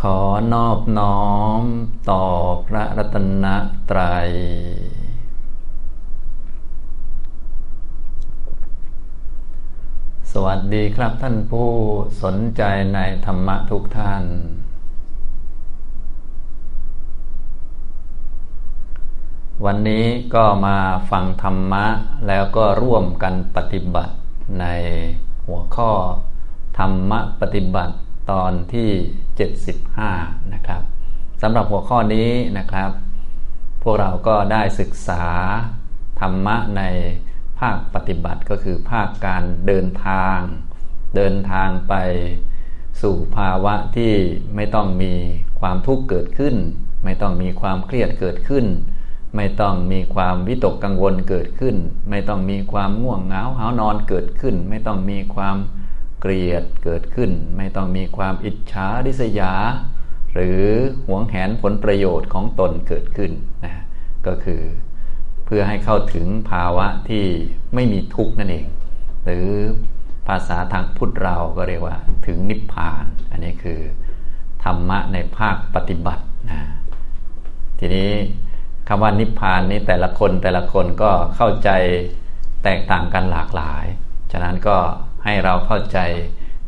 ขอนอบน้อมต่อพระรัตนตรัย สวัสดีครับท่านผู้สนใจในธรรมะทุกท่าน วันนี้ก็มาฟังธรรมะแล้วก็ร่วมกันปฏิบัติในหัวข้อธรรมะปฏิบัติ ตอนที่ 75 นะครับสำหรับหัวข้อนี้นะครับ พวกเราก็ได้ศึกษาธรรมะในภาคปฏิบัติก็คือภาคการเดินทาง เดินทางไปสู่ภาวะที่ไม่ต้องมีความทุกข์เกิดขึ้น ไม่ต้องมีความเครียดเกิดขึ้น ไม่ต้องมีความวิตกกังวลเกิดขึ้น ไม่ต้องมีความง่วงเหงาหานอนเกิดขึ้น ไม่ต้องมีความ เกลียดเกิดขึ้น ไม่ต้องมีความอิจฉาริษยา หรือหวงแหนผลประโยชน์ของตนเกิดขึ้นนะก็คือเพื่อให้เข้าถึงภาวะที่ไม่มีทุกข์นั่นเอง หรือภาษาทางพุทธเราก็เรียกว่าถึงนิพพาน อันนี้คือธรรมะในภาคปฏิบัตินะทีนี้คำว่านิพพานนี้แต่ละคนแต่ละคนก็เข้าใจแตกต่างกันหลากหลาย ฉะนั้นก็ ให้เราเข้าใจ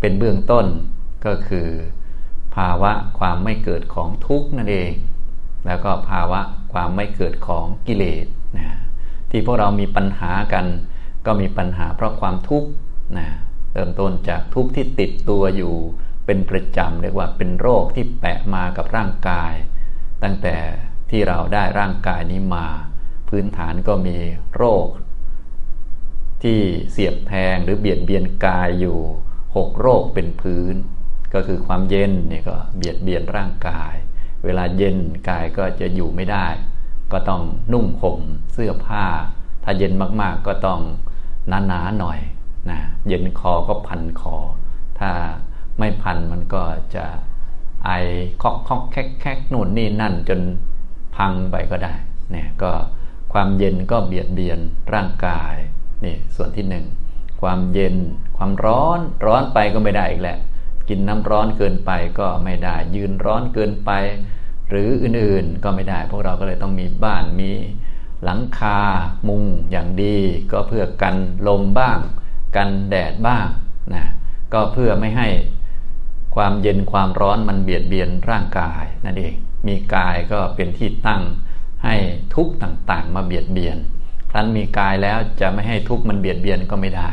เป็นเบื้องต้นก็คือ ภาวะความไม่เกิดของทุกข์นั่นเอง แล้วก็ภาวะความไม่เกิดของกิเลสนะที่พวกเรามีปัญหากัน ก็มีปัญหาเพราะความทุกข์นะเริ่มต้นจากทุกข์ที่ติดตัวอยู่เป็นประจำเรียกว่าเป็นโรคที่แปะมากับร่างกาย ตั้งแต่ที่เราได้ร่างกายนี้มา พื้นฐานก็มีโรค ที่เสียบแทงหรือเบียดเบียนกายอยู่หกโรคเป็นพื้น ก็คือความเย็นนี่ก็เบียดเบียนร่างกาย เวลาเย็นกายก็จะอยู่ไม่ได้ ก็ต้องนุ่งห่มเสื้อผ้า ถ้าเย็นมากๆก็ต้องหนาๆหน่อยนะเย็นคอก็พันคอ ถ้าไม่พันมันก็จะไอคอกคอกแคกแคกนู่นนี่นั่นจนพังไปก็ได้เนี่ยก็ความเย็นก็เบียดเบียนร่างกาย นี่ส่วนที่หนึ่งความเย็นความร้อนร้อนไปก็ไม่ได้อีกแหละ กินน้ำร้อนเกินไปก็ไม่ได้ ยืนร้อนเกินไป หรืออื่นๆก็ไม่ได้ พวกเราก็เลยต้องมีบ้านมีหลังคามุงอย่างดี ก็เพื่อกันลมบ้าง กันแดดบ้างนะก็เพื่อไม่ให้ความเย็นความร้อนมันเบียดเบียนร่างกายนั่นเองมีกายก็เป็นที่ตั้งให้ทุกต่างๆ มาเบียดเบียน ครั้นมีกายแล้วจะไม่ให้ทุกข์มันเบียดเบียนก็ไม่ได้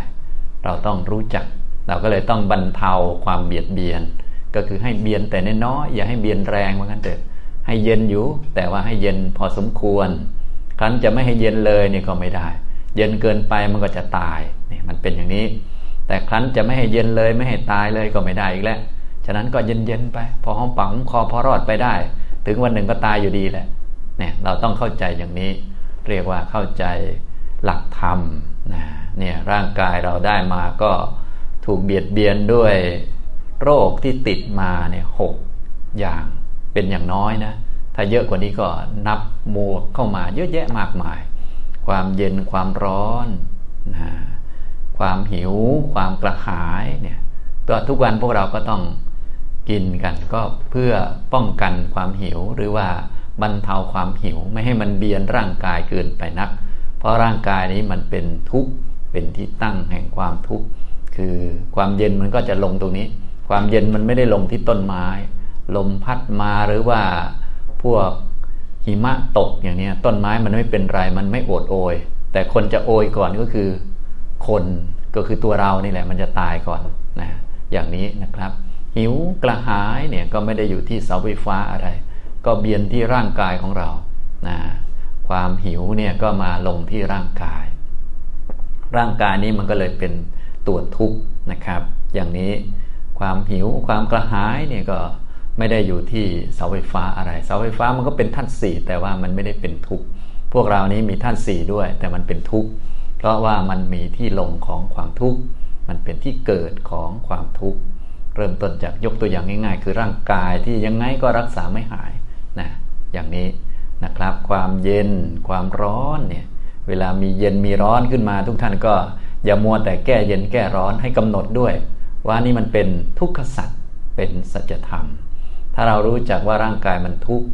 เราต้องรู้จัก เราก็เลยต้องบรรเทาความเบียดเบียน ก็คือให้เบียนแต่น้อยอย่าให้เบียนแรงเหมือนกันเถอะให้เย็นอยู่ แต่ว่าให้เย็นพอสมควร ครั้นจะไม่ให้เย็นเลยนี่ก็ไม่ได้ เย็นเกินไปมันก็จะตายนี่มันเป็นอย่างนี้ แต่ครั้นจะไม่ให้เย็นเลยไม่ให้ตายเลยก็ไม่ได้อีกแล้วฉะนั้นก็เย็นๆไป พอห้องปังคอพอรอดไปได้ ถึงวันหนึ่งก็ตายอยู่ดีแหละเนี่ยเราต้องเข้าใจอย่างนี้ เรียกว่าเข้าใจหลักธรรมนะเนี่ยร่างกายเราได้มาก็ถูกเบียดเบียนด้วยโรคที่ติดมาเนี่ยหกอย่างเป็นอย่างน้อยนะ ถ้าเยอะกว่านี้ก็นับมวกเข้ามาเยอะแยะมากมาย ความเย็นความร้อนนะความหิว ความกระหายเนี่ยตัวทุกวันพวกเราก็ต้องกินกันก็เพื่อป้องกันความหิวหรือว่า บรรเทาความหิว ไม่ให้มันเบียนร่างกายเกินไปนัก เพราะร่างกายนี้มันเป็นทุกข์เป็นที่ตั้งแห่งความทุกข์คือความเย็นมันก็จะลงตรงนี้ ความเย็นมันไม่ได้ลงที่ต้นไม้ ลมพัดมาหรือว่าพวกหิมะตกอย่างนี้ต้นไม้มันไม่เป็นไรมันไม่โอดโอย แต่คนจะโอยก่อนก็คือคนก็คือตัวเรานี่แหละมันจะตายก่อนนะอย่างนี้นะครับ หิวกระหายเนี่ยก็ไม่ได้อยู่ที่เสาไฟฟ้าอะไร ก็เบียนที่ร่างกายของเรานะความหิวเนี่ยก็มาลงที่ร่างกาย ร่างกายนี้มันก็เลยเป็นตัวทุกข์นะครับ อย่างนี้ความหิวความกระหายเนี่ยก็ไม่ได้อยู่ที่เสาไฟฟ้าอะไร เสาไฟฟ้ามันก็เป็นท่านสี่แต่ว่ามันไม่ได้เป็นทุกข์พวกเรานี้มีท่านสี่ด้วย แต่มันเป็นทุกข์เพราะว่ามันมีที่ลงของความทุกข์มันเป็นที่เกิดของความทุกข์เริ่มต้นจากยกตัวอย่างง่าย ๆ คือร่างกายที่ยังไงก็รักษาไม่หาย นะอย่างนี้นะครับ ความเย็นความร้อนเนี่ยเวลามีเย็นมีร้อนขึ้นมาทุกท่านก็อย่ามัวแต่แก้เย็นแก้ร้อนให้กำหนดด้วย ว่านี่มันเป็นทุกขสัตว์เป็นสัจธรรม ถ้าเรารู้จักว่าร่างกายมันทุกข์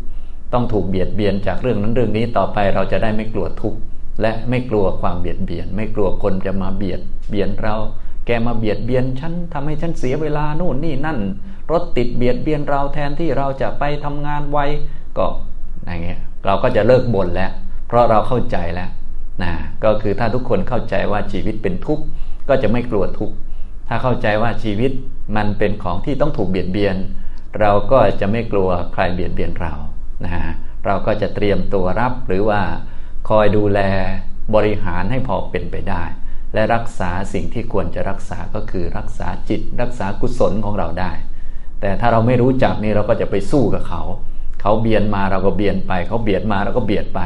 ต้องถูกเบียดเบียนจากเรื่องนั้นเรื่องนี้ต่อไปเราจะได้ไม่กลัวทุกข์และไม่กลัวความเบียดเบียน ไม่กลัวคนจะมาเบียดเบียนเรา แกมาเบียดเบียนฉันทำให้ฉันเสียเวลาโน่นนี่นั่น รถติดเบียดเบียนเราแทนที่เราจะไปทำงานไวก็อย่างเงี้ยเราก็จะเลิกบ่นแล้ว เพราะเราเข้าใจแล้วนะก็คือถ้าทุกคนเข้าใจว่าชีวิตเป็นทุกข์ก็จะไม่กลัวทุกข์ถ้าเข้าใจว่าชีวิตมันเป็นของที่ต้องถูกเบียดเบียน เราก็จะไม่กลัวใครเบียดเบียนเรานะฮะเราก็จะเตรียมตัวรับหรือว่าคอยดูแลบริหารให้พอเป็นไปได้ และรักษาสิ่งที่ควรจะรักษาก็คือรักษาจิต รักษากุศลของเราได้ แต่ถ้าเราไม่รู้จักนี่เราก็จะไปสู้กับเขา เขาเบียนมาเราก็เบียนไป เขาเบียดมาเราก็เบียดไป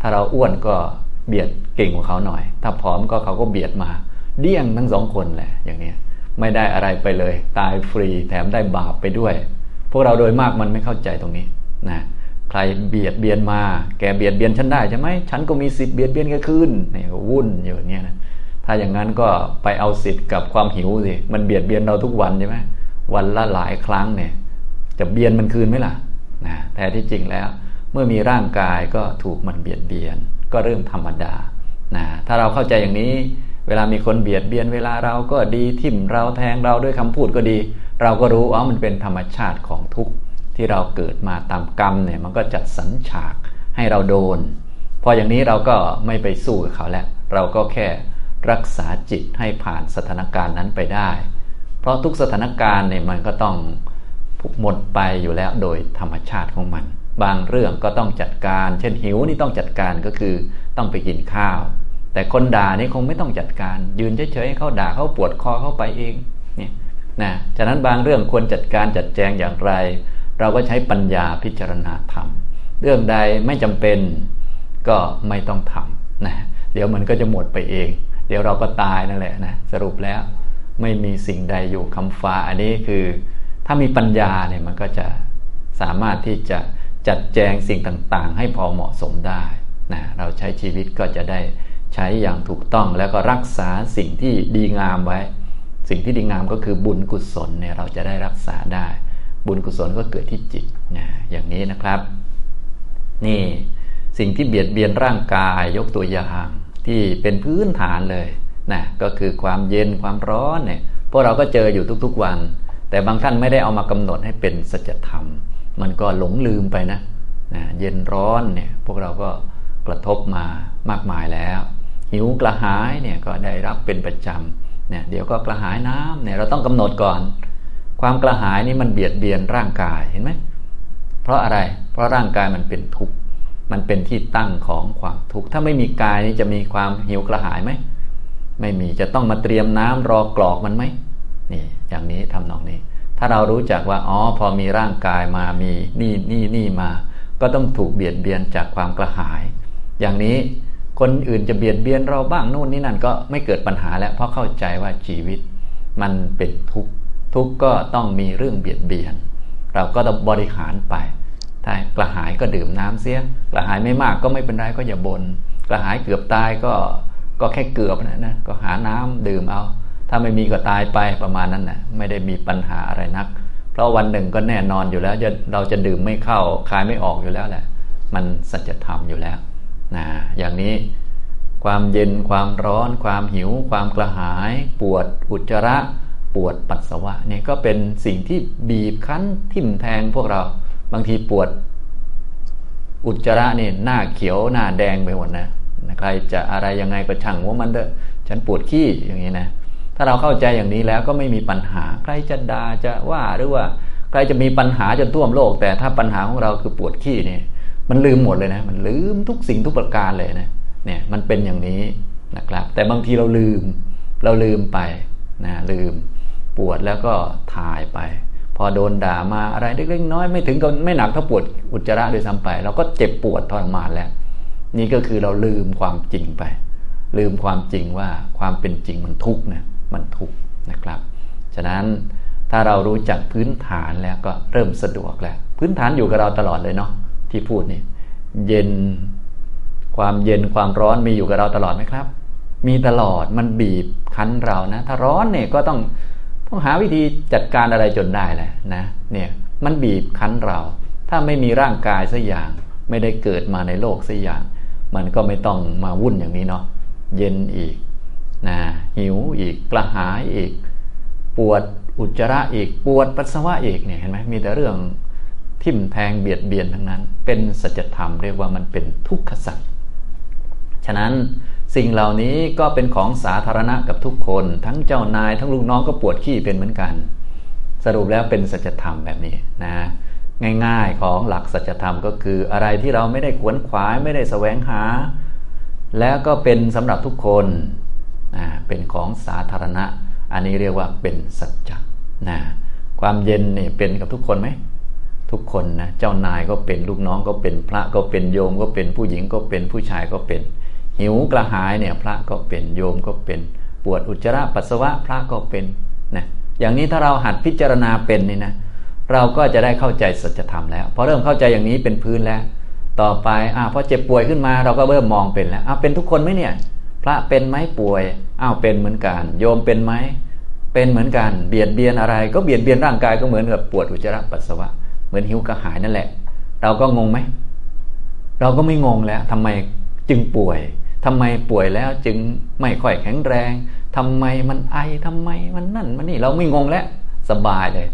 ถ้าเราอ้วนก็เบียดเก่งกว่าเขาหน่อย ถ้าผอมก็เขาก็เบียดมา เดี่ยงทั้งสองคนแหละอย่างนี้ไม่ได้อะไรไปเลย ตายฟรีแถมได้บาปไปด้วย พวกเราโดยมากมันไม่เข้าใจตรงนี้นะใครเบียดเบียนมา แกเบียดเบียนฉันได้ใช่ไหมฉันก็มีสิทธิ์เบียดเบียนแกคืนนี่ก็วุ่นอยู่อย่างนี้นะถ้าอย่างนั้นก็ไปเอาสิทธิ์กับความหิวสิมันเบียดเบียนเราทุกวันใช่ไหม วันละหลายครั้งเนี่ยจะเบียนมันคืนไหมล่ะนะแท้ที่จริงแล้ว เมื่อมีร่างกายก็ถูกมันเบียดเบียน ก็เรื่องธรรมดานะถ้าเราเข้าใจอย่างนี้ เวลามีคนเบียดเบียนเวลาเราก็ดีทิ่มเราแทงเราด้วยคำพูดก็ดี เราก็รู้ว่ามันเป็นธรรมชาติของทุกข์ที่เราเกิดมาตามกรรมเนี่ยมันก็จัดสรรฉากให้เราโดน พออย่างนี้เราก็ไม่ไปสู้กับเขาแล้ว เราก็แค่รักษาจิตให้ผ่านสถานการณ์นั้นไปได้ ราะทุกสถานการณ์เนี่ยมันก็ต้องหมดไปอยู่แล้วโดยธรรมชาติของมัน บางเรื่องก็ต้องจัดการ เช่นหิวนี่ต้องจัดการก็คือต้องไปกินข้าว แต่คนด่านี่คงไม่ต้องจัดการ ยืนเฉยๆเขาด่าเขาปวดคอเข้าไปเองเนี่ยนะฉะนั้นบางเรื่องควรจัดการจัดแจงอย่างไร เราก็ใช้ปัญญาพิจารณาธรรม เรื่องใดไม่จำเป็นก็ไม่ต้องทำนะเดี๋ยวมันก็จะหมดไปเอง เดี๋ยวเราก็ตายนั่นแหละนะสรุปแล้ว ไม่มีสิ่งใดอยู่คำฟ้า อันนี้คือถ้ามีปัญญาเนี่ยมันก็จะสามารถที่จะจัดแจงสิ่งต่างๆ ให้พอเหมาะสมได้นะเราใช้ชีวิตก็จะได้ใช้อย่างถูกต้องแล้วก็รักษาสิ่งที่ดีงามไว้ สิ่งที่ดีงามก็คือบุญกุศลเนี่ยเราจะได้รักษาได้ บุญกุศลก็เกิดที่จิตนะอย่างนี้นะครับ นี่สิ่งที่เบียดเบียนร่างกายยกตัวอย่างที่เป็นพื้นฐานเลย นะก็คือความเย็นความร้อนเนี่ยพวกเราก็เจออยู่ทุกๆวัน แต่บางท่านไม่ได้เอามากำหนดให้เป็นสัจธรรม มันก็หลงลืมไปนะนะเย็นร้อนเนี่ยพวกเราก็กระทบมามากมายแล้ว หิวกระหายเนี่ยก็ได้รับเป็นประจำเนี่ยเดี๋ยวก็กระหายน้ำเนี่ยเราต้องกำหนดก่อน ความกระหายนี่มันเบียดเบียนร่างกายเห็นไหมเพราะอะไรเพราะร่างกายมันเป็นทุกข์มันเป็นที่ตั้งของความทุกข์ถ้าไม่มีกายนี่จะมีความหิวกระหายไหม ไม่มีจะต้องมาเตรียมน้ำรอกรอกมันไหมนี่อย่างนี้ทำนองนี้ ถ้าเรารู้จักว่าอ๋อพอมีร่างกายมามีนี่นี่นี่มา ก็ต้องถูกเบียดเบียนจากความกระหาย อย่างนี้คนอื่นจะเบียดเบียนเราบ้างโน่นนี่นั่นก็ไม่เกิดปัญหาแล้วเพราะเข้าใจว่าชีวิต มันเป็นทุกข์ทุกข์ก็ต้องมีเรื่องเบียดเบียน เราก็ต้องบริหารไปถ้ากระหายก็ดื่มน้ำเสีย กระหายไม่มากก็ไม่เป็นไรก็อย่าบน่นกระหายเกือบตายก็ ก็แค่เกือบนะนะก็หาน้ำดื่มเอา ถ้าไม่มีก็ตายไปประมาณนั้นนะไม่ได้มีปัญหาอะไรนัก เพราะวันหนึ่งก็แน่นอนอยู่แล้วจะเราจะดื่มไม่เข้าคายไม่ออกอยู่แล้วแหละ มันสัจธรรมอยู่แล้วนะอย่างนี้ความเย็นความร้อน ความหิว ความกระหาย ปวดอุจจาระ ปวดปัสสาวะเนี่ยก็เป็นสิ่งที่บีบคั้นทิ่มแทงพวกเราบางทีปวดอุจจาระนี่หน้าเขียวหน้าแดงไปหมดนะ ใครจะอะไรยังไงก็ช่างว่ามันเถอะฉันปวดขี้อย่างนี้นะถ้าเราเข้าใจอย่างนี้แล้วก็ไม่มีปัญหา ใครจะด่าจะว่าหรือว่าใครจะมีปัญหาจนท่วมโลก แต่ถ้าปัญหาของเราคือปวดขี้เนี่ย มันลืมหมดเลยนะ มันลืมทุกสิ่งทุกประการเลยนะเนี่ยมันเป็นอย่างนี้นะครับ แต่บางทีเราลืม เราลืมไปนะลืมปวดแล้วก็ถ่ายไป พอโดนด่ามาอะไรเล็กๆน้อยไม่ถึงกับไม่หนักเท่าปวดอุจจาระโดยซ้ำไป เราก็เจ็บปวดทรมานแล้ว นี่ก็คือเราลืมความจริงไป ลืมความจริงว่าความเป็นจริงมันทุกข์นะมันทุกข์นะครับ ฉะนั้นถ้าเรารู้จักพื้นฐานแล้วก็เริ่มสะดวกแล้ว พื้นฐานอยู่กับเราตลอดเลยเนาะที่พูดนี่เย็นความเย็นความร้อนมีอยู่กับเราตลอดไหมครับ มีตลอดมันบีบคั้นเรานะ ถ้าร้อนเนี่ยก็ต้องต้องหาวิธีจัดการอะไรจนได้แหละนะเนี่ยมันบีบคั้นเรา ถ้าไม่มีร่างกายสักอย่าง ไม่ได้เกิดมาในโลกสักอย่าง มันก็ไม่ต้องมาวุ่นอย่างนี้เนาะเย็นอีกนะหิวอีกกระหายอีก ปวดอุจจาระอีกปวดปัสสาวะอีกเนี่ยเห็นไหมมีแต่เรื่องทิ่มแทงเบียดเบียนทั้งนั้น เป็นสัจธรรมเรียกว่ามันเป็นทุกขสัจฉะนั้นสิ่งเหล่านี้ก็เป็นของสาธารณะกับทุกคน ทั้งเจ้านายทั้งลูกน้องก็ปวดขี้เป็นเหมือนกัน สรุปแล้วเป็นสัจธรรมแบบนี้นะ ง่ายๆของหลักสัจธรรมก็คืออะไรที่เราไม่ได้ขวนขวายไม่ได้แสวงหา แล้วก็เป็นสำหรับทุกคนเป็นของสาธารณะ อันนี้เรียกว่าเป็นสัจจนะความเย็นนี่เป็นกับทุกคนไหมทุกคนนะเจ้านายก็เป็นลูกน้องก็เป็นพระก็เป็นโยมก็เป็นผู้หญิงก็เป็นผู้ชายก็เป็น หิวกระหายเนี่ยพระก็เป็นโยมก็เป็นปวดอุจจาระปัสสาวะพระก็เป็นนะอย่างนี้ถ้าเราหัดพิจารณาเป็นนี่นะ เราก็จะได้เข้าใจสัจธรรมแล้วพอเริ่มเข้าใจอย่างนี้เป็นพื้นแล้ว ต่อไปอ่าพอเจ็บป่วยขึ้นมาเราก็เริ่มมองเป็นแล้วอ้าวเป็นทุกคนไหมเนี่ย พระเป็นไหมป่วยอ้าวเป็นเหมือนกัน โยมเป็นไหมเป็นเหมือนกันเบียดเบียนอะไร ก็เบียดเบียนร่างกายก็เหมือนกับปวดอุจจาระปัสสาวะเหมือนหิวกระหายนั่นแหละ เราก็งงไหมเราก็ไม่งงแล้วทำไมจึงป่วยทำไมป่วยแล้วจึงไม่ค่อยแข็งแรงทำไมมันไอทำไมมันนั่นมันนี่เราไม่งงแล้ว สบายเลย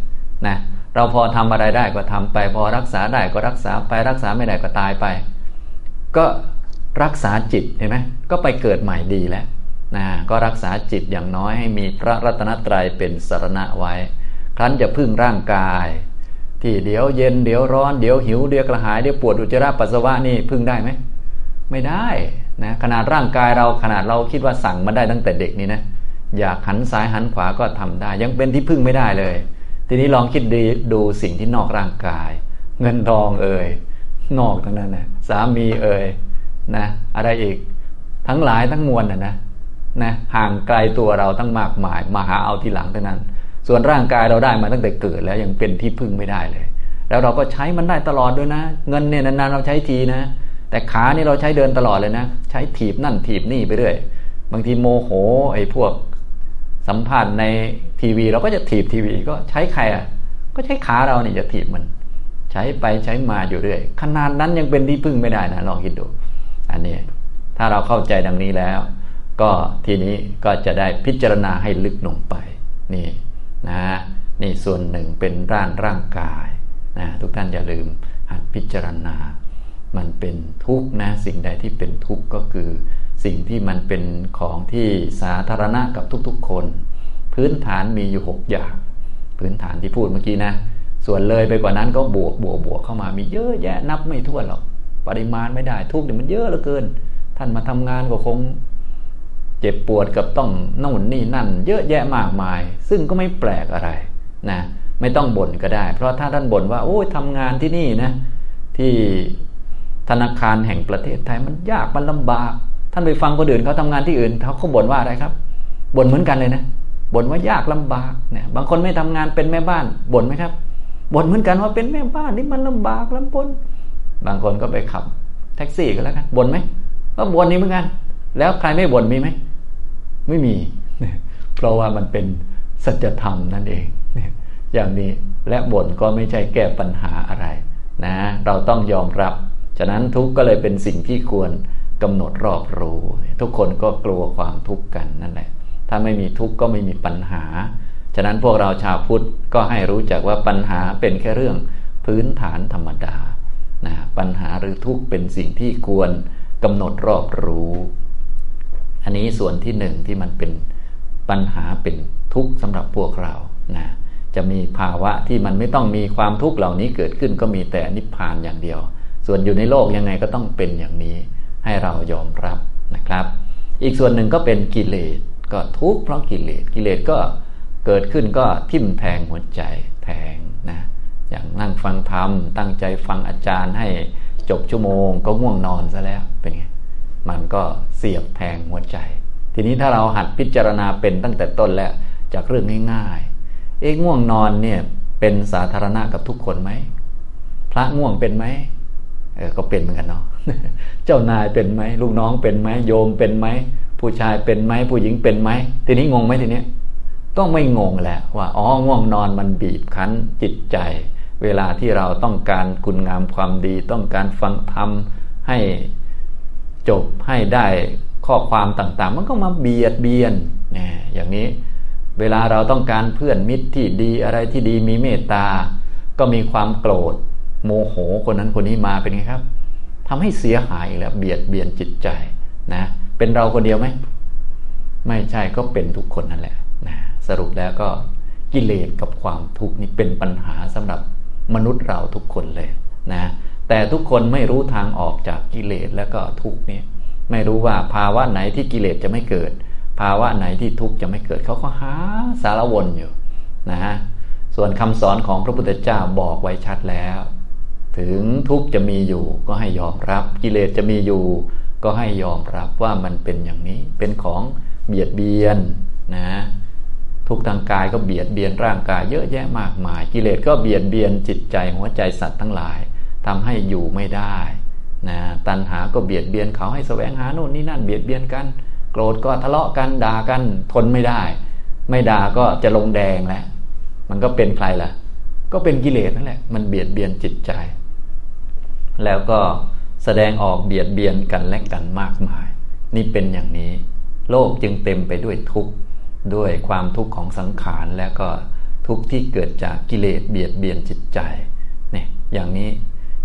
นะ เราพอทำอะไรได้ก็ทำไป พอรักษาได้ก็รักษาไปรักษาไม่ได้ก็ตายไป ก็รักษาจิตเห็นไหมก็ไปเกิดใหม่ดีแล้วนะก็รักษาจิตอย่างน้อยให้มีพระรัตนตรัยเป็นสารณะไว้ ครั้นจะพึ่งร่างกาย ที่เดี๋ยวเย็นเดี๋ยวร้อนเดี๋ยวหิวเดี๋ยวกระหายเดี๋ยวปวดอุจจาระปัสสาวะนี่พึ่งได้ไหมไม่ได้นะขนาดร่างกายเราขนาดเราคิดว่าสั่งมาได้ตั้งแต่เด็กนี่นะอยากหันซ้ายหันขวาก็ทำได้ ยังเป็นที่พึ่งไม่ได้เลย ทีนี้ลองคิดดีดูสิ่งที่นอกร่างกาย เงินทองเอ่ยนอกทั้งนั้นนะสามีเอ่ยนะอะไรอีก ทั้งหลายทั้งมวลนะนะนะห่างไกลตัวเราตั้งมากมาย มาหาเอาทีหลังเท่านั้น ส่วนร่างกายเราได้มาตั้งแต่เกิดแล้วยังเป็นที่พึ่งไม่ได้เลย แล้วเราก็ใช้มันได้ตลอดด้วยนะ เงินเนี่ยนานๆเราใช้ทีนะ แต่ขานี่เราใช้เดินตลอดเลยนะ ใช้ถีบนั่นถีบนี่ไปเรื่อยบางทีโมโหไอ้พวก สัมภาษณ์ในทีวี เราก็จะถีบทีวี ก็ใช้ใครอะ ก็ใช้ขาเราเนี่ยจะถีบมัน ใช้ไปใช้มาอยู่เรื่อยขนาดนั้นยังเป็นที่พึ่งไม่ได้นะลองคิดดู อันนี้ถ้าเราเข้าใจดังนี้แล้ว ก็ทีนี้ก็จะได้พิจารณาให้ลึกลงไปนี่นะนี่ส่วนหนึ่งเป็นร่างร่างกายนะทุกท่านอย่าลืมหัดพิจารณา มันเป็นทุกข์นะสิ่งใดที่เป็นทุกข์ก็คือ สิ่งที่มันเป็นของที่สาธารณะกับทุกๆคน พื้นฐานมีอยู่หกอย่าง พื้นฐานที่พูดเมื่อกี้นะ ส่วนเลยไปกว่านั้นก็บวกบวกบวกเข้ามามีเยอะแยะนับไม่ถ้วนหรอกปริมาณไม่ได้ทุกเนี่ยมันเยอะเหลือเกิน ท่านมาทำงานก็คงเจ็บปวดกับต้องน่นนี่นั่น เยอะแยะมากมาย ซึ่งก็ไม่แปลกอะไรนะไม่ต้องบ่นก็ได้ เพราะถ้าท่านบ่นว่า โอ้ยทำงานที่นี่นะที่ธนาคารแห่งประเทศไทยมันยากมันลำบาก ท่านไปฟังคนอื่นเขาทำงานที่อื่นเขาเขาบ่นว่าอะไรครับบ่นเหมือนกันเลยนะบ่นว่ายากลำบากเนี่ยบางคนไม่ทำงานเป็นแม่บ้านบ่นไหมครับบ่นเหมือนกันว่าเป็นแม่บ้านนี่มันลำบากลำบนบางคนก็ไปขับ แท็กซี่กันแล้วกันบ่นไหมก็บ่นนี่เหมือนกัน แล้วใครไม่บ่นมีไหมไม่มี เพราะว่ามันเป็นสัจธรรมนั่นเองอย่างนี้และบ่นก็ไม่ใช่แก้ปัญหาอะไรนะ เราต้องยอมรับ ฉะนั้นทุกข์ก็เลยเป็นสิ่งที่ควร กำหนดรอบรู้ ทุกคนก็กลัวความทุกข์กันนั่นแหละ ถ้าไม่มีทุกข์ก็ไม่มีปัญหา ฉะนั้นพวกเราชาวพุทธก็ให้รู้จักว่าปัญหาเป็นแค่เรื่องพื้นฐานธรรมดานะปัญหาหรือทุกข์เป็นสิ่งที่ควรกำหนดรอบรู้ อันนี้ส่วนที่หนึ่งที่มันเป็นปัญหาเป็นทุกข์สำหรับพวกเรานะจะมีภาวะที่มันไม่ต้องมีความทุกข์เหล่านี้เกิดขึ้นก็มีแต่นิพพานอย่างเดียว ส่วนอยู่ในโลกยังไงก็ต้องเป็นอย่างนี้ ให้เรายอมรับนะครับ อีกส่วนหนึ่งก็เป็นกิเลสก็ทุกข์เพราะกิเลสกิเลสก็เกิดขึ้นก็ทิ่มแทงหัวใจแทงนะอย่างนั่งฟังธรรมตั้งใจฟังอาจารย์ให้จบชั่วโมง ก็ง่วงนอนซะแล้วเป็นไงมันก็เสียบแทงหัวใจ ทีนี้ถ้าเราหัดพิจารณาเป็นตั้งแต่ต้นแล้วจากเรื่องง่ายๆเอ๊ะง่วงนอนเนี่ยเป็นสาธารณะกับทุกคนไหมพระง่วงเป็นไหม เออก็เป็นเหมือนกันเนาะเจ้านายเป็นไหมลูกน้องเป็นไหมโยมเป็นไหมผู้ชายเป็นไหมผู้หญิงเป็นไหมทีนี้งงไหมทีนี้ต้องไม่งงแหละว่าอ๋อง่วงนอนมันบีบคั้นจิตใจ เวลาที่เราต้องการคุณงามความดี ต้องการฟังธรรมให้จบให้ได้ข้อความต่างๆ มันก็มาเบียดเบียนนะอย่างนี้ เวลาเราต้องการเพื่อนมิตรที่ดีอะไรที่ดีมีเมตตา ก็มีความโกรธ โมโหคนนั้นคนนี้มาเป็นไงครับทำให้เสียหายแล้วเบียดเบียนจิตใจนะเป็นเราคนเดียวไหมไม่ใช่ก็เป็นทุกคนนั่นแหละนะสรุปแล้วก็กิเลสกับความทุกข์นี่เป็นปัญหาสำหรับมนุษย์เราทุกคนเลยนะแต่ทุกคนไม่รู้ทางออกจากกิเลสแล้วก็ทุกข์นี่ไม่รู้ว่าภาวะไหนที่กิเลสจะไม่เกิด ภาวะไหนที่ทุกข์จะไม่เกิดเขาก็หาสารวนอยู่นะฮะส่วนคำสอนของพระพุทธเจ้าบอกไว้ชัดแล้ว ถึงทุกข์จะมีอยู่ก็ให้ยอมรับ กิเลสจะมีอยู่ ก็ให้ยอมรับว่ามันเป็นอย่างนี้เป็นของเบียดเบียนนะทุกทางกายก็เบียดเบียนร่างกายเยอะแยะมากมาย กิเลสก็เบียดเบียนจิตใจหัวใจสัตว์ทั้งหลายทำให้อยู่ไม่ได้นะตัณหาก็เบียดเบียนเขาให้แสวงหาโน่นนี่นั่นเบียดเบียนกัน โกรธก็ทะเลาะกันด่ากันทนไม่ได้ ไม่ด่าก็จะลงแดงแล้วมันก็เป็นใครล่ะ ก็เป็นกิเลสนั่นแหละมันเบียดเบียนจิตใจ แล้วก็แสดงออกเบียดเบียนกันและกันมากมาย นี่เป็นอย่างนี้ โลกจึงเต็มไปด้วยทุกข์ด้วยความทุกข์ของสังขารและก็ทุกข์ที่เกิดจากกิเลสเบียดเบียนจิตใจเนี่ยอย่างนี้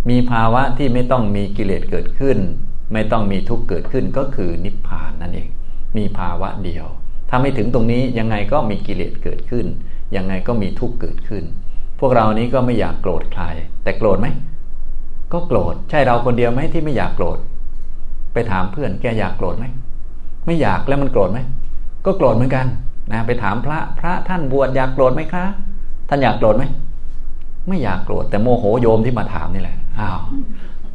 มีภาวะที่ไม่ต้องมีกิเลสเกิดขึ้น ไม่ต้องมีทุกข์เกิดขึ้นก็คือนิพพานนั่นเอง มีภาวะเดียว ถ้าไม่ถึงตรงนี้ยังไงก็มีกิเลสเกิดขึ้น ยังไงก็มีทุกข์เกิดขึ้น พวกเรานี้ก็ไม่อยากโกรธใคร แต่โกรธไหม ก็โกรธ ใช่เราคนเดียวไหมที่ไม่อยากโกรธ ไปถามเพื่อนแกอยากโกรธไหมไม่อยากแล้วมันโกรธไหมก็โกรธเหมือนกันนะไปถามพระพระท่านบวชอยากโกรธไหมคะท่านอยากโกรธไหมไม่อยากโกรธแต่โมโหโยมที่มาถามนี่แหละอ้าว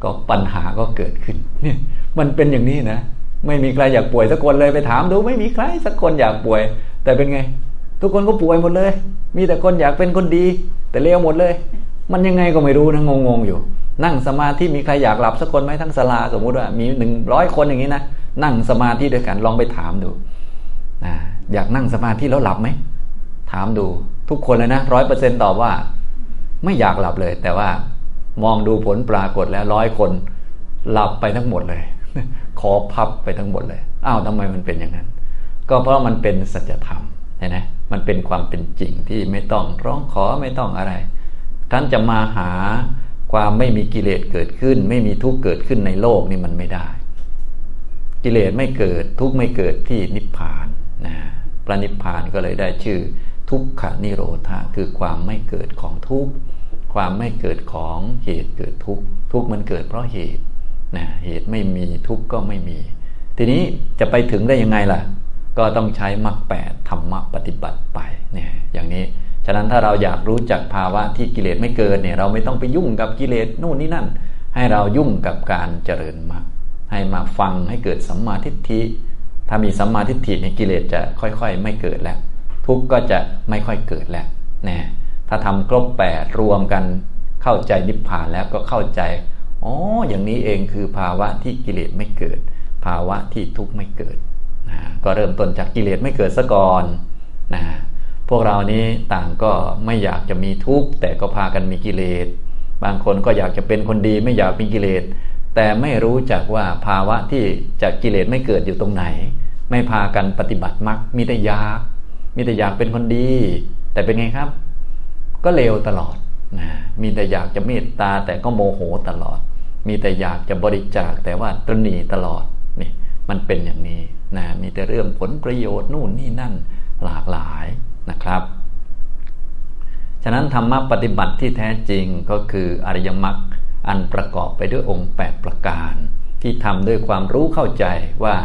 ก็ปัญหาก็เกิดขึ้นเนี่ยมันเป็นอย่างนี้นะ ไม่มีใครอยากป่วยสักคนเลยไปถามดูไม่มีใครสักคนอยากป่วย แต่เป็นไง ทุกคนก็ป่วยหมดเลย มีแต่คนอยากเป็นคนดี แต่เลวหมดเลย มันยังไงก็ไม่รู้นะงงๆอยู่ นั่งสมาธิมีใครอยากหลับสักคนไหมทั้งสลาสมมุติว่ามีหนึ่งร้อยคนอย่างนี้นะนั่งสมาธิด้วยกันลองไปถามดูอยากนั่งสมาธิแล้วหลับไหมถามดูทุกคนเลยนะร้อยเปอร์เซ็นตอบว่า ไม่อยากหลับเลย แต่ว่ามองดูผลปรากฏแล้วร้อยคน หลับไปทั้งหมดเลย ขอพับไปทั้งหมดเลยอ้าวทำไมมันเป็นอย่างนั้น ก็เพราะมันเป็นสัจธรรมใช่ไหมมันเป็นความเป็นจริงที่ไม่ต้องร้องขอไม่ต้องอะไรท่านจะมาหา ความไม่มีกิเลสเกิดขึ้น ไม่มีทุกข์เกิดขึ้นในโลกนี่มันไม่ได้ กิเลสไม่เกิดทุกข์ไม่เกิดที่นิพพานนะพระนิพพานก็เลยได้ชื่อ ทุกขนิโรธาคือความไม่เกิดของทุกข์ความไม่เกิดของเหตุเกิดทุกข์ทุกข์มันเกิดเพราะเหตุนะเหตุไม่มีทุกข์ก็ไม่มี ทีนี้จะไปถึงได้ยังไงล่ะ ก็ต้องใช้มรรคแปดธรรมะปฏิบัติไปเนี่ยอย่างนี้ ฉะนั้นถ้าเราอยากรู้จักภาวะที่กิเลสไม่เกิดเนี่ยเราไม่ต้องไปยุ่งกับกิเลสนู่นนี่นั่น ให้เรายุ่งกับการเจริญมรรคให้มาฟังให้เกิดสัมมาทิฏฐิถ้ามีสัมมาทิฏฐิในกิเลสจะค่อยๆ ไม่เกิดแล้ว ทุกข์ก็จะไม่ค่อยเกิดแล้วนะถ้าทำครบแปดรวมกันเข้าใจนิพพานแล้วก็เข้าใจอ๋ออย่างนี้เองคือภาวะที่กิเลสไม่เกิด ภาวะที่ทุกข์ไม่เกิดนะก็เริ่มต้นจากกิเลสไม่เกิดซะก่อนนะ พวกเรานี้ต่างก็ไม่อยากจะมีทุกข์แต่ก็พากันมีกิเลส บางคนก็อยากจะเป็นคนดีไม่อยากมีกิเลส แต่ไม่รู้จักว่าภาวะที่จากกิเลสไม่เกิดอยู่ตรงไหน ไม่พากันปฏิบัติมรรคมีแต่อยากมีแต่อยากเป็นคนดี แต่เป็นไงครับ ก็เลวตลอดนะมีแต่อยากจะเมตตาแต่ก็โมโหตลอด มีแต่อยากจะบริจาคแต่ว่าตรณีตลอดนี่มันเป็นอย่างนี้นะมีแต่เรื่องผลประโยชน์นู่นนี่นั่นหลากหลาย นะครับ ฉะนั้นธรรมะปฏิบัติที่แท้จริงก็คืออริยมรรคอันประกอบไปด้วยองค์ 8 ประการ ที่ทำด้วยความรู้เข้าใจว่า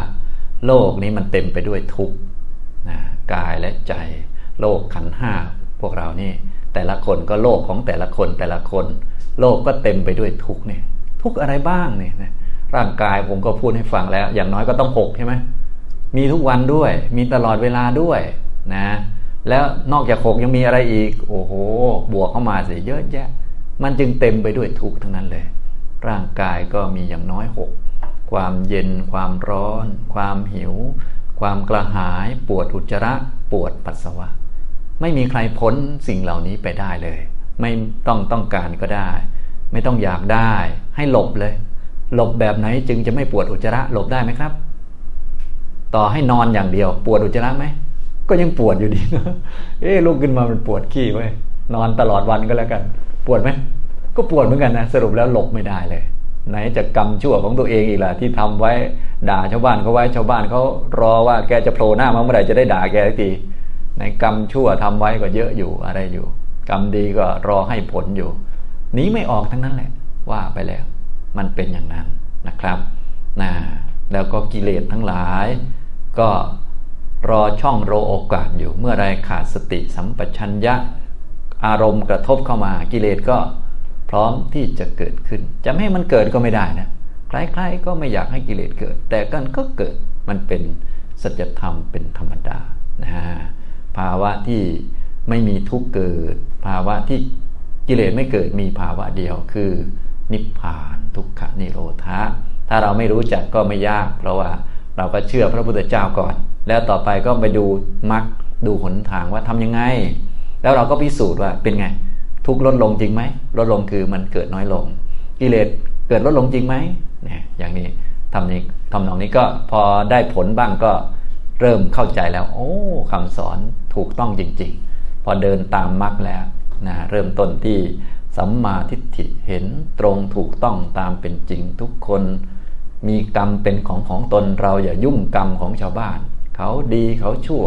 โลกนี้มันเต็มไปด้วยทุกข์นะกายและใจ โลกขันห้าพวกเรานี่ แต่ละคนก็โลกของแต่ละคนแต่ละคน โลกก็เต็มไปด้วยทุกข์เนี่ยทุกข์อะไรบ้างเนี่ยนะร่างกายผมก็พูดให้ฟังแล้ว อย่างน้อยก็ต้องหกใช่ไหมมีทุกวันด้วย มีตลอดเวลาด้วยนะ แล้วนอกจากหกยังมีอะไรอีก โอ้โห บวกเข้ามาสิเยอะแยะ มันจึงเต็มไปด้วยทุกข์ทั้งนั้นเลย ร่างกายก็มีอย่างน้อยหกความเย็น ความร้อน ความหิว ความกระหาย ปวดอุจจาระ ปวดปัสสาวะ ไม่มีใครพ้นสิ่งเหล่านี้ไปได้เลย ไม่ต้องต้องการก็ได้ ไม่ต้องอยากได้ ให้หลบเลย หลบแบบไหนจึงจะไม่ปวดอุจจาระ หลบได้ไหมครับ ต่อให้นอนอย่างเดียว ปวดอุจจาระไหม ก็ยังปวดอยู่ดีเอ๊ลุกขึ้นมามันปวดขี้ไว้นอนตลอดวันก็แล้วกัน ปวดไหมก็ปวดเหมือนกันนะสรุปแล้วหลบไม่ได้เลย ไหนจะกรรมชั่วของตัวเองอีกล่ะที่ทำไว้ด่าชาวบ้านเขาไว้ชาวบ้านเขารอว่าแกจะโผล่หน้ามาเมื่อไหร่จะได้ด่าแกสักทีในกรรมชั่วทำไว้ก็เยอะอยู่อะไรอยู่ กรรมดีก็รอให้ผลอยู่หนีไม่ออกทั้งนั้นแหละ ว่าไปแล้ว มันเป็นอย่างนั้นนะครับนะแล้วก็กิเลสทั้งหลาย ก็ รอช่องโรโอกาสอยู่เมื่อไรขาดสติสัมปชัญญะ อารมณ์กระทบเข้ามากิเลสก็พร้อมที่จะเกิดขึ้น จะไม่ให้มันเกิดก็ไม่ได้นะใครๆก็ไม่อยากให้กิเลสเกิด แต่กันก็เกิดมันเป็นสัจธรรมเป็นธรรมดานะภาวะที่ไม่มีทุกเกิด ภาวะที่กิเลสไม่เกิดมีภาวะเดียวคือ นิพพานทุกขนิโรธะถ้าเราไม่รู้จักก็ไม่ยาก เพราะว่า เราก็เชื่อพระพุทธเจ้าก่อน แล้วต่อไปก็ไปดูมรรคดูหนทางว่าทำยังไง แล้วเราก็พิสูจน์ว่าเป็นไง ทุกลดลงจริงไหมลดลงคือมันเกิดน้อยลง กิเลสเกิดลดลงจริงไหมเนี่ยอย่างนี้ทำนี้ทำนองนี้ก็พอได้ผลบ้างก็เริ่มเข้าใจแล้ว โอ้คำสอนถูกต้องจริง ๆ พอเดินตามมรรคแล้วนะเริ่มต้นที่สัมมาทิฏฐิเห็นตรงถูกต้องตามเป็นจริงทุกคน มีกรรมเป็นของของตนเราอย่ายุ่งกรรมของชาวบ้าน เขาดีเขาชั่ว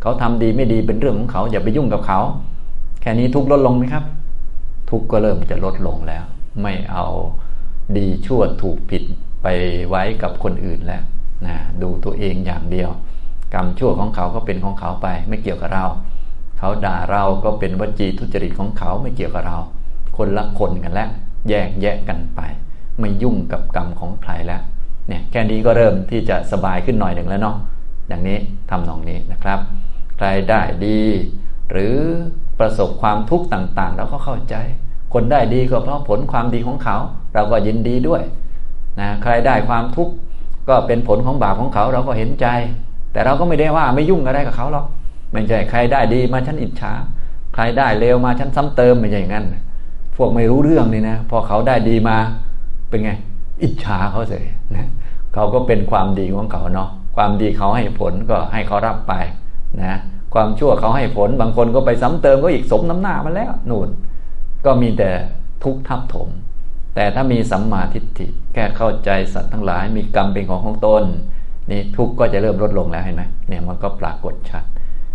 เขาทำดีไม่ดีเป็นเรื่องของเขา อย่าไปยุ่งกับเขา แค่นี้ทุกลดลงไหมครับ ทุกก็เริ่มจะลดลงแล้ว ไม่เอาดีชั่วถูกผิดไปไว้กับคนอื่นแล้วนะดูตัวเองอย่างเดียว กรรมชั่วของเขาก็เป็นของเขาไป ไม่เกี่ยวกับเรา เขาด่าเราก็เป็นวจีทุจริตของเขาไม่เกี่ยวกับเรา คนละคนกันแล้วแยกแยกกันไป ไม่ยุ่งกับกรรมของใครแล้ว เนี่ยแค่นี้ก็เริ่มที่จะสบายขึ้นหน่อยหนึ่งแล้วเนาะอย่างนี้ทำนองนี้นะครับ ใครได้ดี หรือประสบความทุกข์ต่างๆ เราก็เข้าใจ คนได้ดีก็เพราะผลความดีของเขา เราก็ยินดีด้วยนะใครได้ความทุกข์ก็เป็นผลของบาปของเขาเราก็เห็นใจ แต่เราก็ไม่ได้ว่าไม่ยุ่งอะไรกับเขาหรอกไม่ใช่ใครได้ดีมาฉันอิจฉาใครได้เลวมาฉันซ้ำเติมไม่ใช่อย่างนั้น พวกไม่รู้เรื่องนี่นะพอเขาได้ดีมาเป็นไง อิจฉาเขาเลยนะเขาก็เป็นความดีของเขาเนาะความดีเขาให้ผลก็ให้เขารับไปนะความชั่วเขาให้ผลบางคนก็ไปซ้ำเติมก็อีกสมน้ำหน้ามาแล้วนู่น ก็มีแต่ทุกข์ทับถม แต่ถ้ามีสัมมาทิฏฐิแค่เข้าใจสัตว์ทั้งหลาย มีกรรมเป็นของของตนนี่ทุกข์ก็จะเริ่มลดลงแล้วเห็นไหมเนี่ยมันก็ปรากฏชัด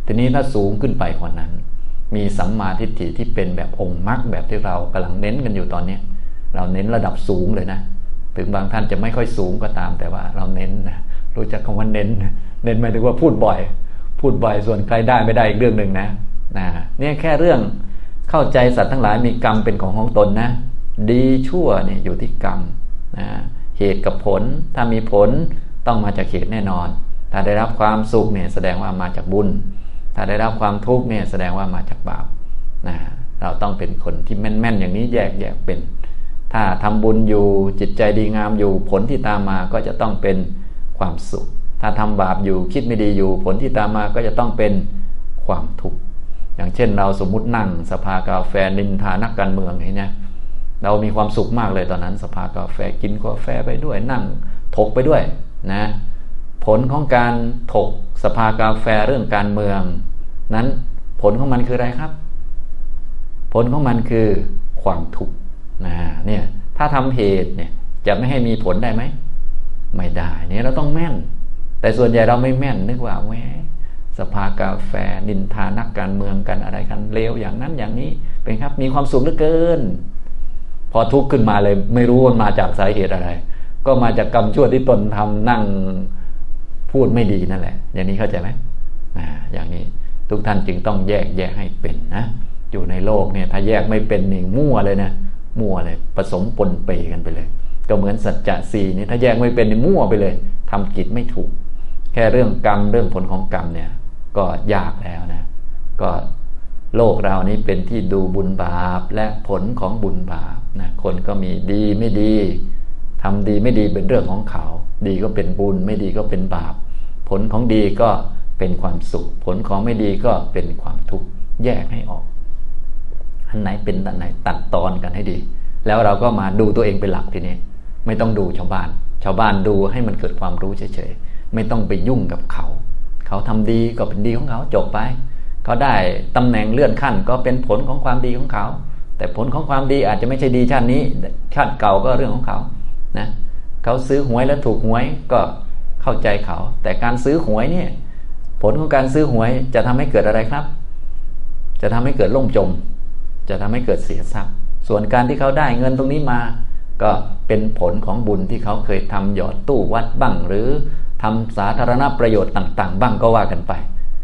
ทีนี้ถ้าสูงขึ้นไปกว่านั้น มีสัมมาทิฏฐิที่เป็นแบบองค์มรรคแบบที่เรากำลังเน้นกันอยู่ตอนนี้เราเน้นระดับสูงเลยนะ ถึงบางท่านจะไม่ค่อยสูงก็ตาม แต่ว่าเราเน้นนะรู้จักคำว่าเน้น เน้นหมายถึงว่าพูดบ่อย พูดบ่อยส่วนใครได้ไม่ได้อีกเรื่องหนึ่งนะนะเนี่ยแค่เรื่องเข้าใจสัตว์ทั้งหลายมีกรรมเป็นของของตนนะ ดีชั่วเนี่ยอยู่ที่กรรมนะเหตุกับผลถ้ามีผลต้องมาจากเหตุแน่นอน ถ้าได้รับความสุขเนี่ยแสดงว่ามาจากบุญ ถ้าได้รับความทุกข์เนี่ยแสดงว่ามาจากบาปนะเราต้องเป็นคนที่แม่นๆ อย่างนี้แยกแยกเป็น ถ้าทำบุญอยู่จิตใจดีงามอยู่ผลที่ตามมาก็จะต้องเป็นความสุข ถ้าทำบาปอยู่คิดไม่ดีอยู่ ผลที่ตามมาก็จะต้องเป็นความทุกข์อย่างเช่น เราสมมุตินั่งสภากาแฟนินทานักการเมืองอย่างนี้เรามีความสุขมากเลยตอนนั้น สภากาแฟกินกาแฟไปด้วยนั่งถกไปด้วยนะผลของการถกสภากาแฟเรื่องการเมือง นั้นผลของมันคืออะไรครับ ผลของมันคือความทุกข์ นะเนี่ยถ้าทำเหตุเนี่ยจะไม่ให้มีผลได้ไหม ไม่ได้เนี่ยเราต้องแม่น แต่ส่วนใหญ่เราไม่แม่นนึกว่าแหมสภากาแฟนินทานักการเมืองกันอะไรกันเลวอย่างนั้นอย่างนี้เป็นครับมีความสุขเหลือเกิน พอทุกข์ขึ้นมาเลย ไม่รู้มันมาจากสาเหตุอะไร ก็มาจากกรรมชั่วที่ตนทำนั่งพูดไม่ดีนั่นแหละ อย่างนี้เข้าใจไหมอ่าอย่างนี้ทุกท่านจึงต้องแยกแยกให้เป็นนะอยู่ในโลกเนี่ยถ้าแยกไม่เป็นนี่มั่วเลยนะ มั่วเลย ผสมปนเปกันไปเลย ก็เหมือนสัจจะสี่นี่ถ้าแยกไม่เป็นนี่มั่วไปเลยทำกิจไม่ถูก แค่เรื่องกรรมเรื่องผลของกรรมเนี่ย ก็ยากแล้วนะ ก็โลกเรานี้เป็นที่ดูบุญบาปและผลของบุญบาปนะคนก็มีดีไม่ดีทำดีไม่ดีเป็นเรื่องของเขา ดีก็เป็นบุญไม่ดีก็เป็นบาป ผลของดีก็เป็นความสุข ผลของไม่ดีก็เป็นความทุกข์แยกให้ออก อันไหนเป็นอันไหนตัดตอนกันให้ดี แล้วเราก็มาดูตัวเองเป็นหลักทีนี้ ไม่ต้องดูชาวบ้าน ชาวบ้านดูให้มันเกิดความรู้เฉยๆไม่ต้องไปยุ่งกับเขา เขาทำดีก็เป็นดีของเขาจบไป เขาได้ตำแหน่งเลื่อนขั้นก็เป็นผลของความดีของเขา แต่ผลของความดีอาจจะไม่ใช่ดีชาตินี้ชาติเก่าก็เรื่องของเขานะเขาซื้อหวยแล้วถูกหวยก็เข้าใจเขา แต่การซื้อหวยเนี่ยผลของการซื้อหวยจะทำให้เกิดอะไรครับ จะทำให้เกิดล่มจม จะทำให้เกิดเสียทรัพย์ ส่วนการที่เขาได้เงินตรงนี้มา ก็เป็นผลของบุญที่เขาเคยทำหยอดตู้วัดบ้าง หรือทำสาธารณประโยชน์ต่างๆ บ้างก็ว่ากันไป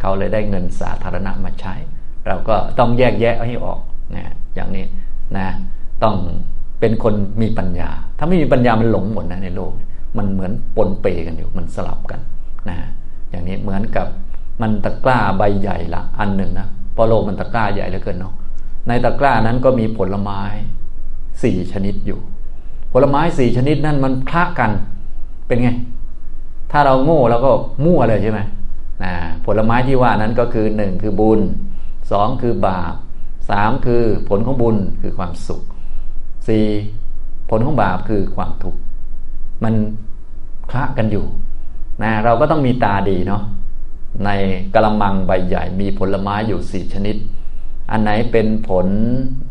เขาเลยได้เงินสาธารณะมาใช้ เราก็ต้องแยกแยะให้ออกนะอย่างนี้นะต้องเป็นคนมีปัญญา ถ้าไม่มีปัญญามันหลงหมดนะในโลก มันเหมือนปนเปกันอยู่ มันสลับกันนะอย่างนี้เหมือนกับมันตะกร้าใบใหญ่ละอันหนึ่งนะพอโลกมันตะกร้าใหญ่เหลือเกินเนาะ ในตะกร้านั้นก็มีผลไม้สี่ชนิดอยู่ ผลไม้สี่ชนิดนั้นมันคละกันเป็นไง ถ้าเราโง่เราก็มั่วเลยใช่ไหมนะผลไม้ที่ว่านั้นก็คือหนึ่งคือบุญสองคือบาปสามคือผลของบุญคือความสุขสี่ผลของบาปคือความทุกข์มันคละกันอยู่นะเราก็ต้องมีตาดีเนาะในกระมังใบใหญ่มีผลไม้อยู่สี่ชนิด อันไหนเป็นผล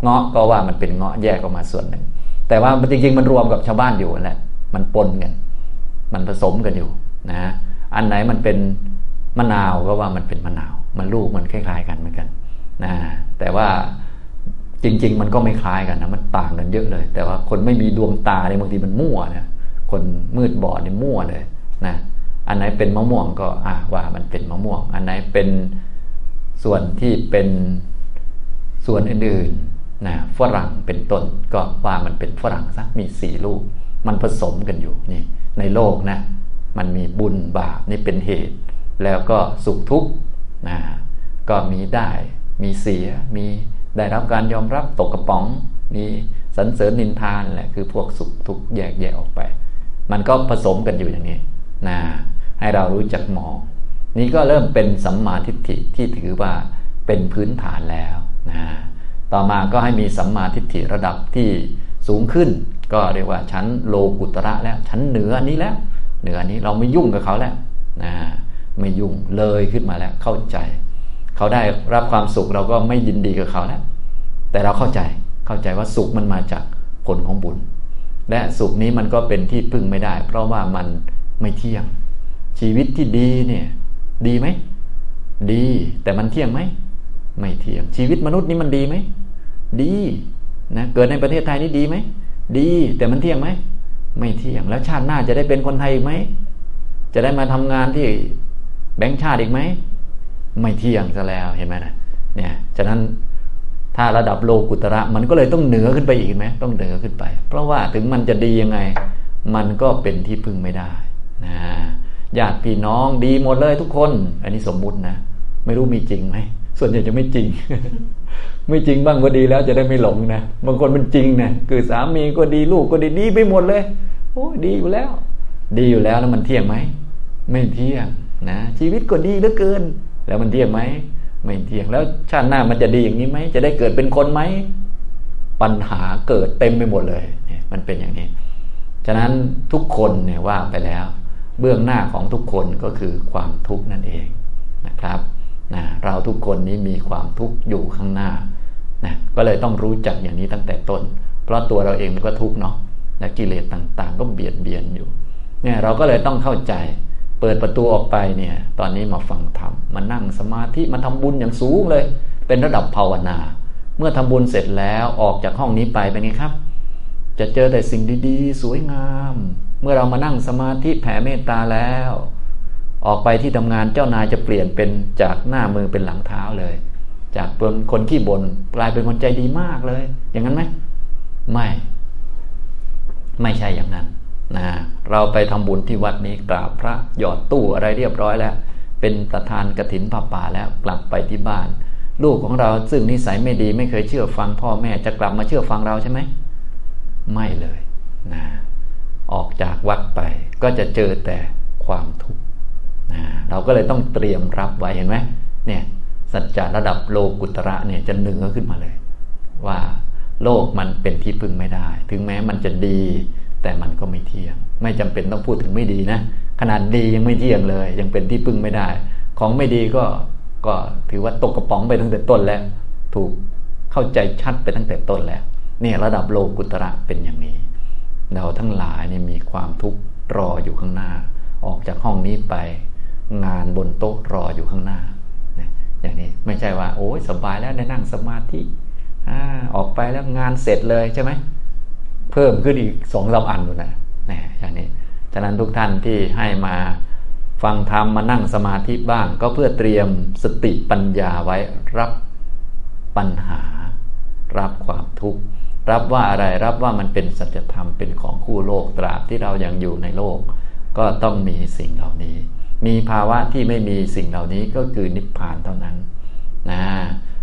เงาะก็ว่ามันเป็นเงาะแยกออกมาส่วนหนึ่ง แต่ว่าจริงๆมันรวมกับชาวบ้านอยู่แหละมันปนกัน มันผสมกันอยู่นะอันไหนมันเป็นมะนาวก็ว่ามันเป็นมะนาว มันลูกมันคล้ายๆกันเหมือนกันนะแต่ว่าจริง ๆ มันก็ไม่คล้ายกันนะมันต่างกันเยอะเลย แต่ว่าคนไม่มีดวงตาเนี่ยบางทีมันมั่วนะคนมืดบอดนี่มั่วเลยนะอันไหนเป็นมะม่วงก็อ่าว่ามันเป็นมะม่วง อันไหนเป็นส่วนที่เป็น ส่วนอื่นๆนะฝรั่งเป็นต้นก็ว่ามันเป็นฝรั่งซะมีสี่ลูก มันผสมกันอยู่นี่ในโลกนะ มันมีบุญบาปนี่เป็นเหตุ แล้วก็สุขทุกข์นะก็มีได้มีเสียมีได้รับการยอมรับตกกระป๋อง มีสรรเสริญนินทานแหละคือพวกสุขทุกข์แยกแยะออกไป มันก็ผสมกันอยู่อย่างนี้นะให้เรารู้จักมอง นี่ก็เริ่มเป็นสัมมาทิฏฐิที่ถือว่าเป็นพื้นฐานแล้ว นะต่อมาก็ให้มีสัมมาทิฏฐิระดับที่สูงขึ้น ก็เรียกว่าชั้นโลกุตระแล้วชั้นเหนืออันนี้แล้วเหนืออันนี้เราไม่ยุ่งกับเขาแล้วนะไม่ยุ่งเลยขึ้นมาแล้วเข้าใจ เขาได้รับความสุขเราก็ไม่ยินดีกับเขาแล้วแต่เราเข้าใจเข้าใจว่าสุขมันมาจากผลของบุญ และสุขนี้มันก็เป็นที่พึ่งไม่ได้ เพราะว่ามันไม่เที่ยง ชีวิตที่ดีเนี่ยดีไหมดีแต่มันเที่ยงไหม ไม่เที่ยง ชีวิตมนุษย์นี่มันดีไหม ดีนะเกิดในประเทศไทยนี่ดีไหม ดีแต่มันเที่ยงไหม ไม่เที่ยง แล้วชาติหน้าจะได้เป็นคนไทยอีกไหม จะได้มาทำงานที่แบงค์ชาติอีกไหม ไม่เที่ยงซะแล้วเห็นไหมนะเนี่ยฉะนั้นถ้าระดับโลกุตระมันก็เลยต้องเหนือขึ้นไปอีกไหมต้องเหนือขึ้นไป เพราะว่าถึงมันจะดียังไง มันก็เป็นที่พึ่งไม่ได้นะญาติพี่น้องดีหมดเลยทุกคน อันนี้สมมุตินะ ไม่รู้มีจริงไหม ส่วนใหญ่จะไม่จริง ไม่จริงบ้างก็ดีแล้วจะได้ไม่หลงนะบางคนมันจริงนะคือสามีก็ดีลูกก็ดีดีไปหมดเลยโอ้ดีอยู่แล้ว ดีอยู่แล้วแล้วมันเที่ยงไหมไม่เที่ยงนะชีวิตก็ดีเหลือเกิน แล้วมันเที่ยงไหมไม่เที่ยงแล้วชาติหน้ามันจะดีอย่างนี้ไหมจะได้เกิดเป็นคนไหมปัญหาเกิดเต็มไปหมดเลยเนี่ยมันเป็นอย่างนี้ ฉะนั้นทุกคนเนี่ยว่าไปแล้ว เบื้องหน้าของทุกคนก็คือความทุกข์นั่นเองนะครับ นะเราทุกคนนี้มีความทุกข์อยู่ข้างหน้านะก็เลยต้องรู้จักอย่างนี้ตั้งแต่ต้น เพราะตัวเราเองมันก็ทุกข์เนาะและกิเลสต่างๆ ก็เบียดเบียนอยู่เนี่ยเราก็เลยต้องเข้าใจ เปิดประตูออกไปเนี่ยตอนนี้มาฟังธรรมมานั่งสมาธิมาทำบุญอย่างสูงเลย เป็นระดับภาวนา เมื่อทำบุญเสร็จแล้วออกจากห้องนี้ไปเป็นไงครับ จะเจอแต่สิ่งดีๆ สวยงาม เมื่อเรามานั่งสมาธิแผ่เมตตาแล้ว ออกไปที่ทำงานเจ้านายจะเปลี่ยนเป็นจากหน้ามือเป็นหลังเท้าเลย จากเป็นคนขี้บน่นกลายเป็นคนใจดีมากเลย อย่างนั้นไหมไม่ ไม่ใช่อย่างนั้นนะเราไปทำบุญที่วัดนี้กราบพระหยอดตู้อะไรเรียบร้อยแล้ว เป็นประธานกระถินผ้าป่าแล้วกลับไปที่บ้าน ลูกของเราซึ่งนิสัยไม่ดี ไม่เคยเชื่อฟังพ่อแม่จะกลับมาเชื่อฟังเราใช่ไหมไม่เลยนะออกจากวัดไปก็จะเจอแต่ความทุกข์ เราก็เลยต้องเตรียมรับไว้เห็นไหมเนี่ยสัจจะระดับโลกุตระเนี่ยจะหนือขึ้นมาเลย ว่าโลกมันเป็นที่พึ่งไม่ได้ ถึงแม้มันจะดี แต่มันก็ไม่เที่ยง ไม่จำเป็นต้องพูดถึงไม่ดีนะขนาดดียังไม่เที่ยงเลย ยังเป็นที่พึ่งไม่ได้ ของไม่ดีก็ก็ถือว่าตกกระป๋องไปตั้งแต่ต้นแล้ว ถูกเข้าใจชัดไปตั้งแต่ต้นแล้วเนี่ยระดับโลกุตระเป็นอย่างนี้ เราทั้งหลายเนี่ยมีความทุกข์รออยู่ข้างหน้า ออกจากห้องนี้ไป งานบนโต๊ะรออยู่ข้างหน้าอย่างนี้ไม่ใช่ว่า โอ้ยสบายแล้วได้นั่งสมาธิออกไปแล้วงานเสร็จเลยใช่ไหมเพิ่มขึ้นอีกสองสาอันอยู่นะนี่อย่างนี้ฉะนั้นทุกท่านที่ให้มาฟังธรรมมานั่งสมาธิบ้าง ก็เพื่อเตรียมสติปัญญาไว้รับปัญหา รับความทุกข์รับว่าอะไรรับว่ามันเป็นสัจธรรมเป็นของคู่โลกตราบที่เรายังอยู่ในโลก ก็ต้องมีสิ่งเหล่านี้ มีภาวะที่ไม่มีสิ่งเหล่านี้ก็คือนิพพานเท่านั้นนะ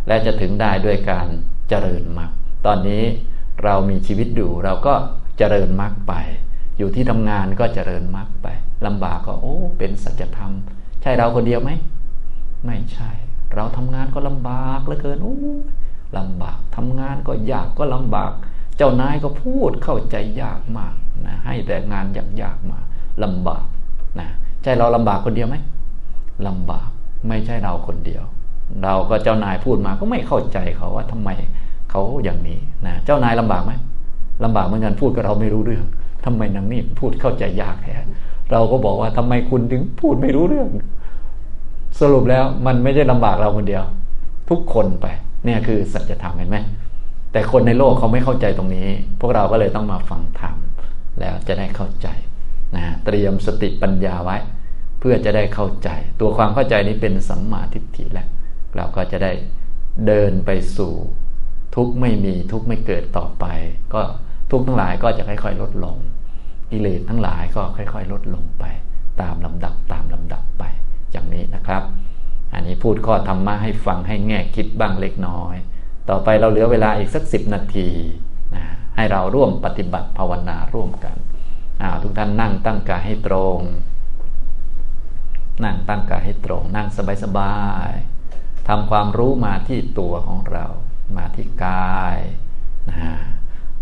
และจะถึงได้ด้วยการเจริญมรรคตอนนี้เรามีชีวิตอยู่เราก็เจริญมรรคไป อยู่ที่ทำงานก็เจริญมรรคไปลำบากก็โอ้ เป็นสัจธรรม ใช่เราคนเดียวไหมไม่ใช่ เราทำงานก็ลำบากเหลือเกินโอ้ลำบากทำงานก็ยากก็ลำบาก เจ้านายก็พูดเข้าใจยากมากนะให้แต่งานยากๆมาลำบากนะ ใช่เราลำบากคนเดียวไหมลำบากไม่ใช่เราคนเดียว เราก็เจ้านายพูดมาก็ไม่เข้าใจเขาว่าทำไมเขาอย่างนี้นะเจ้านายลำบากไหมลำบากเหมือนกันพูดกับเราไม่รู้เรื่องทำไมนางนี่พูดเข้าใจยากแท้เราก็บอกว่าทำไมคุณถึงพูดไม่รู้เรื่อง สรุปแล้วมันไม่ใช่ลำบากเราคนเดียว ทุกคนไป เนี่ยคือสัจธรรมเห็นไหมแต่คนในโลกเขาไม่เข้าใจตรงนี้ พวกเราก็เลยต้องมาฟังธรรมแล้วจะได้เข้าใจ นะเตรียมสติปัญญาไว้ เพื่อจะได้เข้าใจ ตัวความเข้าใจนี้เป็นสัมมาทิฏฐิแล้วเราก็จะได้เดินไปสู่ทุกไม่มีทุกไม่เกิดต่อไป ก็ทุกทั้งหลายก็จะค่อย ๆ ลดลงกิเลสทั้งหลายก็ค่อย ๆ ลดลงไป ตามลำดับตามลำดับไปอย่างนี้นะครับ อันนี้พูดข้อธรรมะให้ฟังให้แง่คิดบ้างเล็กน้อย ต่อไปเราเหลือเวลาอีกสักสิบนาทีนะให้เราร่วมปฏิบัติภาวนาร่วมกัน ทุกท่านนั่งตั้งกายให้ตรง นั่งตั้งกายให้ตรง นั่งสบายๆทำความรู้มาที่ตัวของเรา มาที่กายนะ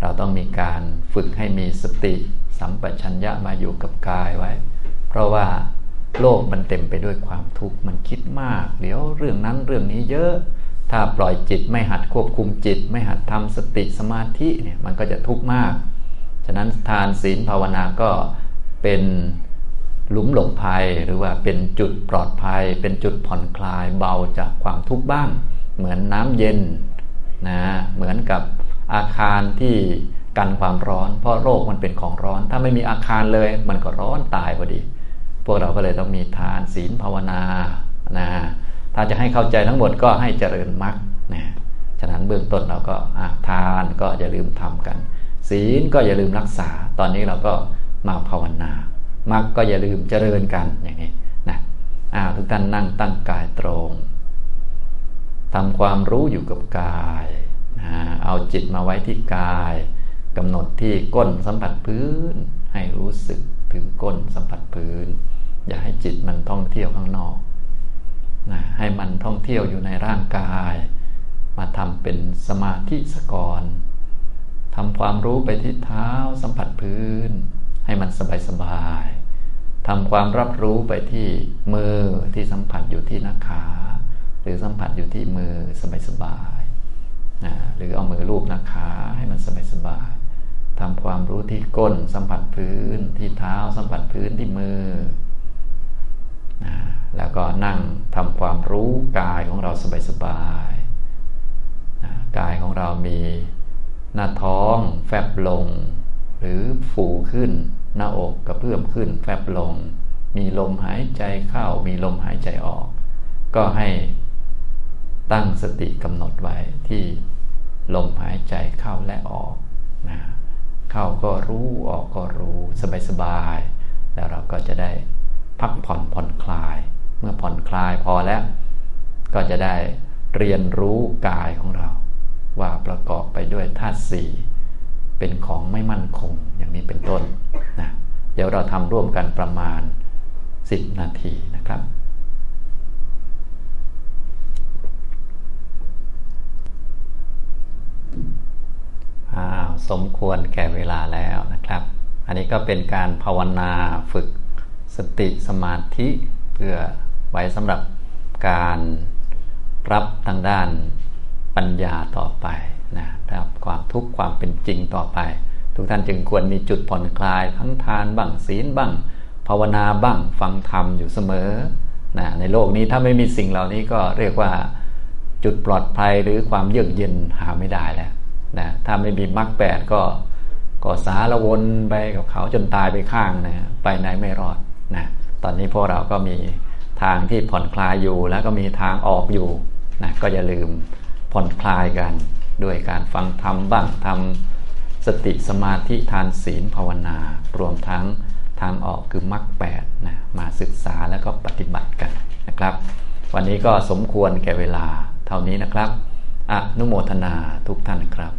เราต้องมีการฝึกให้มีสติ สัมปชัญญะมาอยู่กับกายไว้ เพราะว่าโลกมันเต็มไปด้วยความทุกข์มันคิดมาก เดี๋ยวเรื่องนั้นเรื่องนี้เยอะ ถ้าปล่อยจิตไม่หัดควบคุมจิต ไม่หัดทำสติสมาธิเนี่ยมันก็จะทุกข์มากะนั้นทานศีลภาวนาก็เป็นหลุมหลงภัยหรือว่าเป็นจุดปลอดภัย เป็นจุดผ่อนคลายเบาจากความทุกข์บ้าง เหมือนน้ำเย็นนะเหมือนกับอาคารที่กันความร้อน เพราะโรคมันเป็นของร้อน ถ้าไม่มีอาคารเลย มันก็ร้อนตายพอดี พวกเราก็เลยต้องมีทานศีลภาวนานะถ้าจะให้เข้าใจทั้งหมดก็ให้เจริญมรรคนะฉะนั้นเบื้องต้นเราก็ทานก็อย่าลืมทำกัน ศีลก็อย่าลืมรักษา ตอนนี้เราก็มาภาวนามรรคก็อย่าลืมเจริญกันอย่างนี้นะอ่าทุกท่านนั่งตั้งกายตรงทำความรู้อยู่กับกายเอาจิตมาไว้ที่กายกำหนดที่ก้นสัมผัสพื้น ให้รู้สึกถึงก้นสัมผัสพื้น อย่าให้จิตมันท่องเที่ยวข้างนอกนะให้มันท่องเที่ยวอยู่ในร่างกาย มาทำเป็นสมาธิสกร ทำความรู้ไปที่เท้าสัมผัสพื้น ให้มันสบายสบายทำความรับรู้ไปที่มือที่สัมผัสอยู่ที่หน้าขา หรือสัมผัสอยู่ที่มือสบายสบายนะหรือเอามือลูบหน้าขาให้มันสบายสบายทำความรู้ที่ก้นสัมผัสพื้นที่เท้าสัมผัสพื้นที่มือนะแล้วก็นั่งทำความรู้กายของเราสบายๆนะกายของเรามี หน้าท้องแฟบลง หรือฟูขึ้น หน้าอกกระเพื่อมขึ้น แฟบลง มีลมหายใจเข้ามีลมหายใจออก ก็ให้ตั้งสติกำหนดไว้ที่ลมหายใจเข้าและออกนะเข้าก็รู้ออกก็รู้สบายสบายแล้วเราก็จะได้พักผ่อนผ่อนคลาย เมื่อผ่อนคลายพอแล้ว ก็จะได้เรียนรู้กายของเรา ว่าประกอบไปด้วยธาตุสี่เป็นของไม่มั่นคงอย่างนี้เป็นต้นนะเดี๋ยวเราทำร่วมกันประมาณ 10 นาทีนะครับอ้าวสมควรแก่เวลาแล้วนะครับ อันนี้ก็เป็นการภาวนาฝึกสติสมาธิเพื่อไว้สำหรับการรับทางด้าน ปัญญาต่อไปนะครับความทุกข์ความเป็นจริงต่อไป ทุกท่านจึงควรมีจุดผ่อนคลายทั้งทานบ้างศีลบ้าง ภาวนาบ้างฟังธรรมอยู่เสมอนะในโลกนี้ถ้าไม่มีสิ่งเหล่านี้ก็เรียกว่าจุดปลอดภัยหรือความเยือกเย็นหาไม่ได้แล้วนะถ้าไม่มีมรรคแปดก็ก็สารวนไปกับเขาจนตายไปข้างนะไปไหนไม่รอดนะตอนนี้พวกเราก็มีทางที่ผ่อนคลายอยู่แล้วก็มีทางออกอยู่นะก็อย่าลืม ผ่อนคลายกันด้วยการฟังธรรมบ้างทำสติสมาธิทานศีลภาวนา รวมทั้งทางออกคือมรรคแปดนะมาศึกษาแล้วก็ปฏิบัติกันนะครับ วันนี้ก็สมควรแก่เวลาเท่านี้นะครับ อนุโมทนาทุกท่านครับ